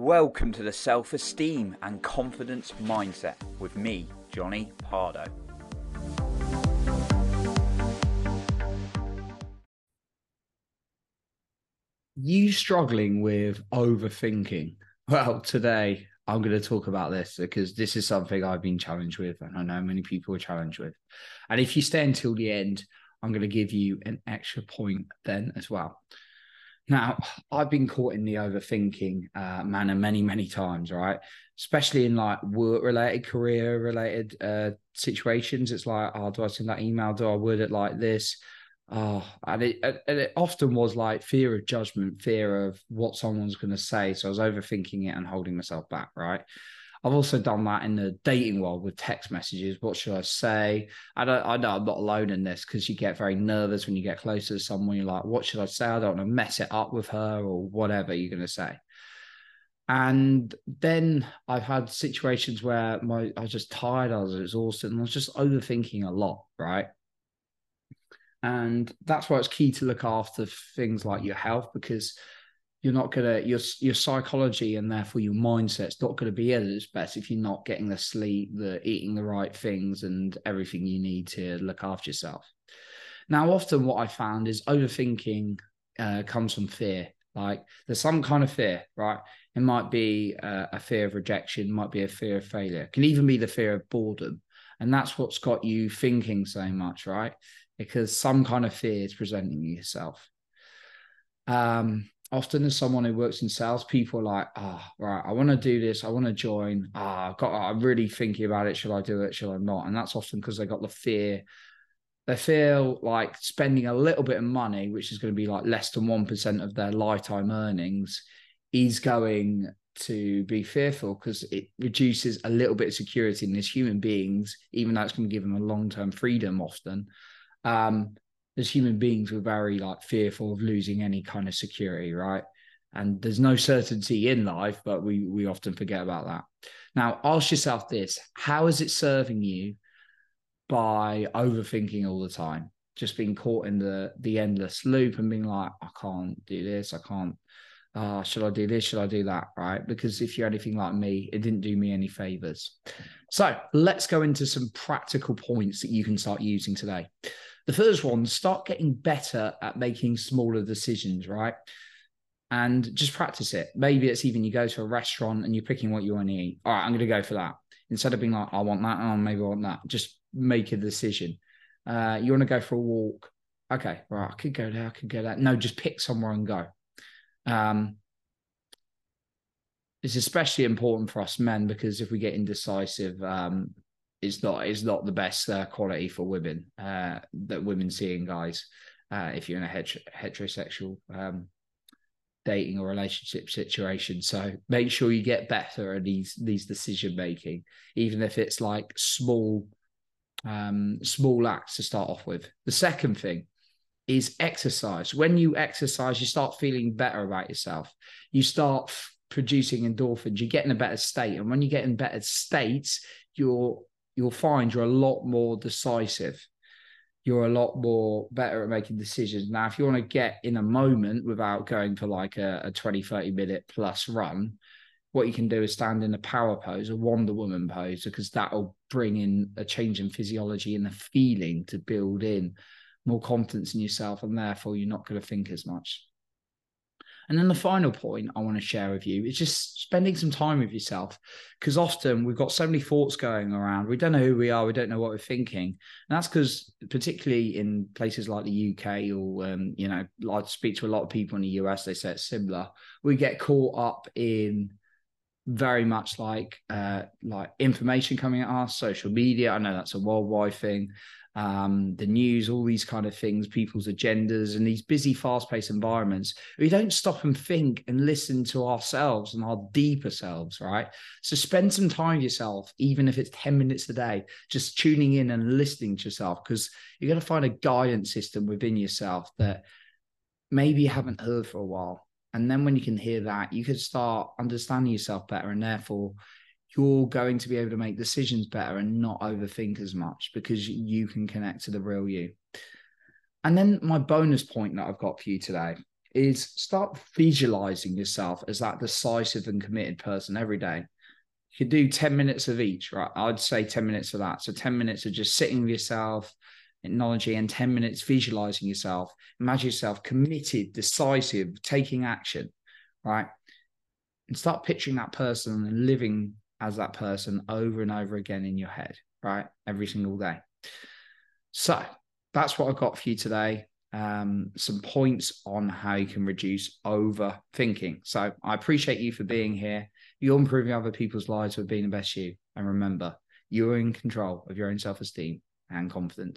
Welcome to the Self Esteem and Confidence Mindset with me, Johnny Pardo. You struggling with overthinking? Well, today I'm going to talk about this because this is something I've been challenged with, and I know many people are challenged with. And if you stay until the end, I'm going to give you an extra point then as well. Now, I've been caught in the overthinking uh, manner many, many times, right? Especially in like work related, career related uh, situations. It's like, oh, do I send that email? Do I word it like this? Oh, and it, and it often was like fear of judgment, fear of what someone's going to say. So I was overthinking it and holding myself back, right? I've also done that in the dating world with text messages. What should I say? I don't. I know I'm not alone in this because you get very nervous when you get closer to someone. You're like, what should I say? I don't want to mess it up with her or whatever you're going to say. And then I've had situations where my I was just tired, I was exhausted, and I was just overthinking a lot, right? And that's why it's key to look after things like your health because you're not gonna your your psychology and therefore your mindset's not gonna be at its best if you're not getting the sleep, the eating the right things, and everything you need to look after yourself. Now, often what I found is overthinking uh, comes from fear. Like there's some kind of fear, right? It might be uh, a fear of rejection, might be a fear of failure, it can even be the fear of boredom, and that's what's got you thinking so much, right? Because some kind of fear is presenting yourself. Um, often as someone who works in sales, people are like, ah, oh, right, I want to do this, I want to join. Ah, oh, got I'm really thinking about it. Should I do it? Should I not? And that's often because they got the fear. They feel like spending a little bit of money, which is going to be like less than one percent of their lifetime earnings, is going to be fearful because it reduces a little bit of security in these human beings, even though it's going to give them a long term freedom often. Um, as human beings, we're very like fearful of losing any kind of security, right? And there's no certainty in life, but we we often forget about that. Now, ask yourself this: How is it serving you by overthinking all the time? Just being caught in the the endless loop and being like, I can't do this, I can't. Uh, should I do this? Should I do that? Right? Because if you're anything like me, it didn't do me any favors. So let's go into some practical points that you can start using today. The first one, start getting better at making smaller decisions, right? And just practice it. Maybe it's even you go to a restaurant and you're picking what you want to eat. All right, I'm going to go for that. Instead of being like, I want that, and maybe I want that, just make a decision. Uh, you want to go for a walk. Okay, right, I could go there, I could go there. No, just pick somewhere and go. Um, it's especially important for us men because if we get indecisive, um, is not is not the best uh, quality for women uh, that women see in guys. Uh, if you're in a het- heterosexual um, dating or relationship situation, so make sure you get better at these these decision making, even if it's like small um, small acts to start off with. The second thing is exercise. When you exercise, you start feeling better about yourself. You start f- producing endorphins. You get in a better state, and when you get in better states, you're you'll find you're a lot more decisive. You're a lot more better at making decisions. Now, if you want to get in a moment without going for like a, a 20, 30 minute plus run, what you can do is stand in a power pose, a Wonder Woman pose, because that'll bring in a change in physiology and the feeling to build in more confidence in yourself. And therefore, you're not going to think as much. And then the final point I want to share with you is just spending some time with yourself. Because often we've got so many thoughts going around. We don't know who we are. We don't know what we're thinking. And that's because, particularly in places like the UK or, um, you know, I speak to a lot of people in the US, they say it's similar. We get caught up in very much like uh, like information coming at us, social media. I know that's a worldwide thing um, the news, all these kind of things, people's agendas, and these busy, fast paced environments, we don't stop and think and listen to ourselves and our deeper selves, right? So spend some time with yourself, even if it's 10 minutes a day, just tuning in and listening to yourself, because you're going to find a guidance system within yourself that maybe you haven't heard for a while. And then when you can hear that, you can start understanding yourself better and therefore you're going to be able to make decisions better and not overthink as much because you can connect to the real you. And then my bonus point that I've got for you today is start visualizing yourself as that decisive and committed person every day. You could do 10 minutes of each, right? I'd say 10 minutes of that. So 10 minutes of just sitting with yourself, acknowledging, and 10 minutes visualizing yourself. Imagine yourself committed, decisive, taking action, right? And start picturing that person and living as that person over and over again in your head, right? Every single day. So that's what I've got for you today. Um, some points on how you can reduce overthinking. So I appreciate you for being here. You're improving other people's lives with being the best you. And remember, you're in control of your own self esteem and confidence.